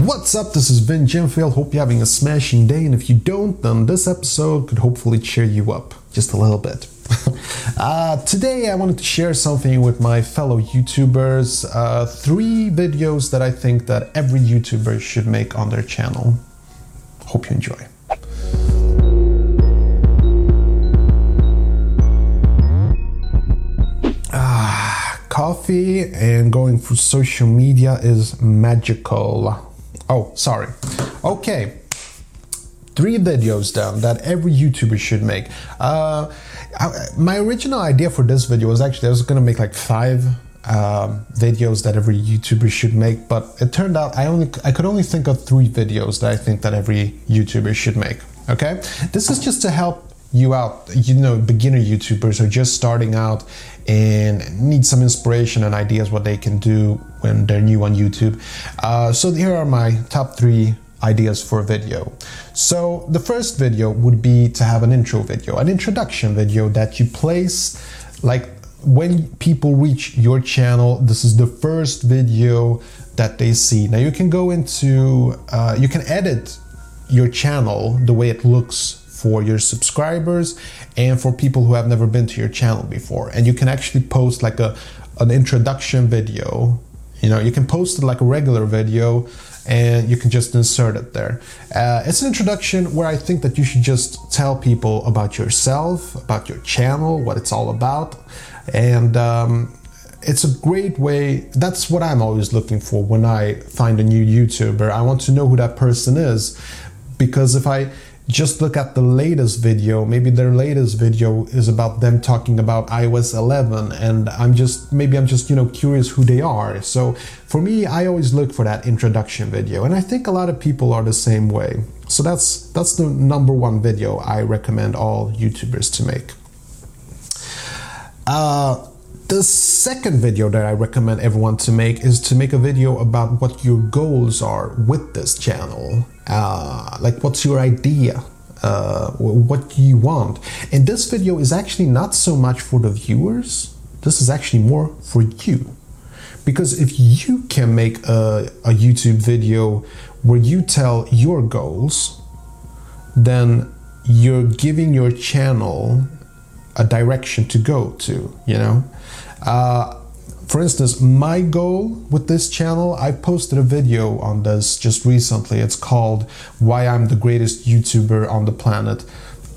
What's up? This is Vin Gemfield. Hope you're having a smashing day, and if you don't, then this episode could hopefully cheer you up just a little bit. uh, today, I wanted to share something with my fellow YouTubers. Uh, three videos that I think that every YouTuber should make on their channel. Hope you enjoy. coffee and going through social media is magical. Oh, sorry. Okay. Three videos down that every YouTuber should make. Uh, my original idea for this video was actually I was gonna make like five um, videos that every YouTuber should make, but it turned out I only I could only think of three videos that I think that every YouTuber should make. Okay, this is just to help you out, you know, beginner YouTubers are just starting out and need some inspiration and ideas what they can do when they're new on YouTube. Uh, so here are my top three ideas for a video. So the first video would be to have an intro video, an introduction video that you place like when people reach your channel, this is the first video that they see. Now you can go into, uh, you can edit your channel the way it looks for your subscribers and for people who have never been to your channel before. And you can actually post like a an introduction video. You know, you can post it like a regular video and you can just insert it there. Uh, it's an introduction where I think that you should just tell people about yourself, about your channel, what it's all about, and um, it's a great way. That's what I'm always looking for when I find a new YouTuber. I want to know who that person is because if I just look at the latest video. Maybe their latest video is about them talking about iOS 11 and I'm just maybe I'm just, you know, curious who they are. So for me, I always look for that introduction video and I think a lot of people are the same way. So that's that's the number one video I recommend all YouTubers to make. Uh the second video that I recommend everyone to make is to make a video about what your goals are with this channel. Uh, like, what's your idea? Uh, what you want? And this video is actually not so much for the viewers, this is actually more for you. Because if you can make a, a YouTube video where you tell your goals, then you're giving your channel a direction to go to, you know? Uh, for instance, my goal with this channel, I posted a video on this just recently. It's called Why I'm the Greatest YouTuber on the Planet.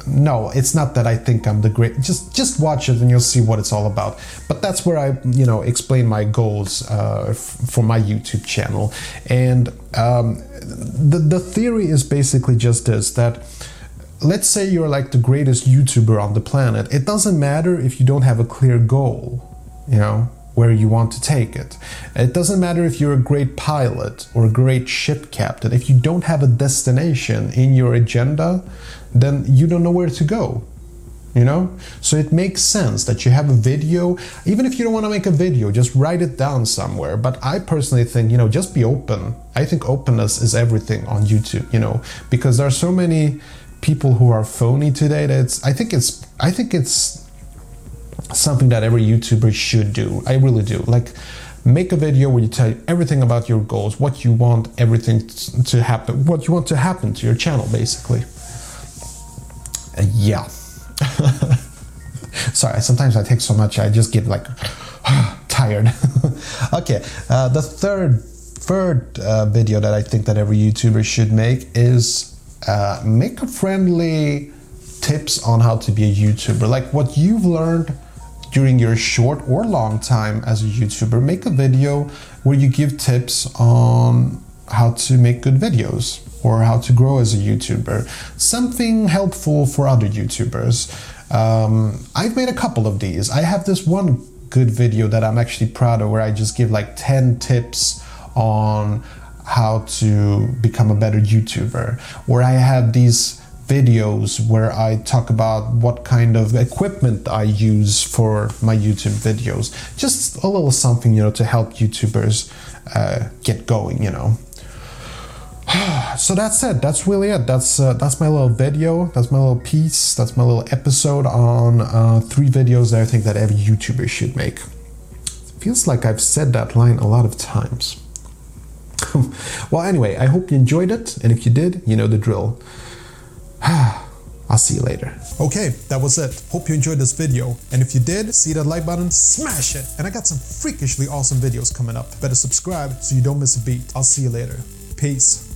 No, it's not that I think I'm the great. Just just watch it and you'll see what it's all about. But that's where I, you know, explain my goals uh, for my YouTube channel. And um, the the theory is basically just this: that let's say you're like the greatest YouTuber on the planet. It doesn't matter if you don't have a clear goal, you know, where you want to take it. It doesn't matter if you're a great pilot or a great ship captain. If you don't have a destination in your agenda, then you don't know where to go. You know? So it makes sense that you have a video. Even if you don't want to make a video, just write it down somewhere. But I personally think, you know, just be open. I think openness is everything on YouTube, you know, because there are so many people who are phony today That's I think it's, I think it's something that every YouTuber should do. I really do. Like, make a video where you tell everything about your goals, what you want everything to happen, what you want to happen to your channel, basically. Uh, yeah. Sorry, sometimes I take so much, I just get like tired. okay, uh, the third third uh, video that I think that every YouTuber should make is uh, make a friendly tips on how to be a YouTuber, like what you've learned during your short or long time as a YouTuber, make a video where you give tips on how to make good videos or how to grow as a YouTuber. Something helpful for other YouTubers. Um, I've made a couple of these. I have this one good video that I'm actually proud of where I just give like 10 tips on how to become a better YouTuber, where I have these videos where I talk about what kind of equipment I use for my YouTube videos. Just a little something, you know, to help YouTubers uh, get going, you know. so that's it. That's really it. That's uh, that's my little video. That's my little piece. That's my little episode on uh, three videos that I think that every YouTuber should make. It feels like I've said that line a lot of times. Well, anyway, I hope you enjoyed it, and if you did, you know the drill. I'll see you later. Okay, that was it. Hope you enjoyed this video. And if you did, see that like button, smash it. And I got some freakishly awesome videos coming up. Better subscribe so you don't miss a beat. I'll see you later. Peace.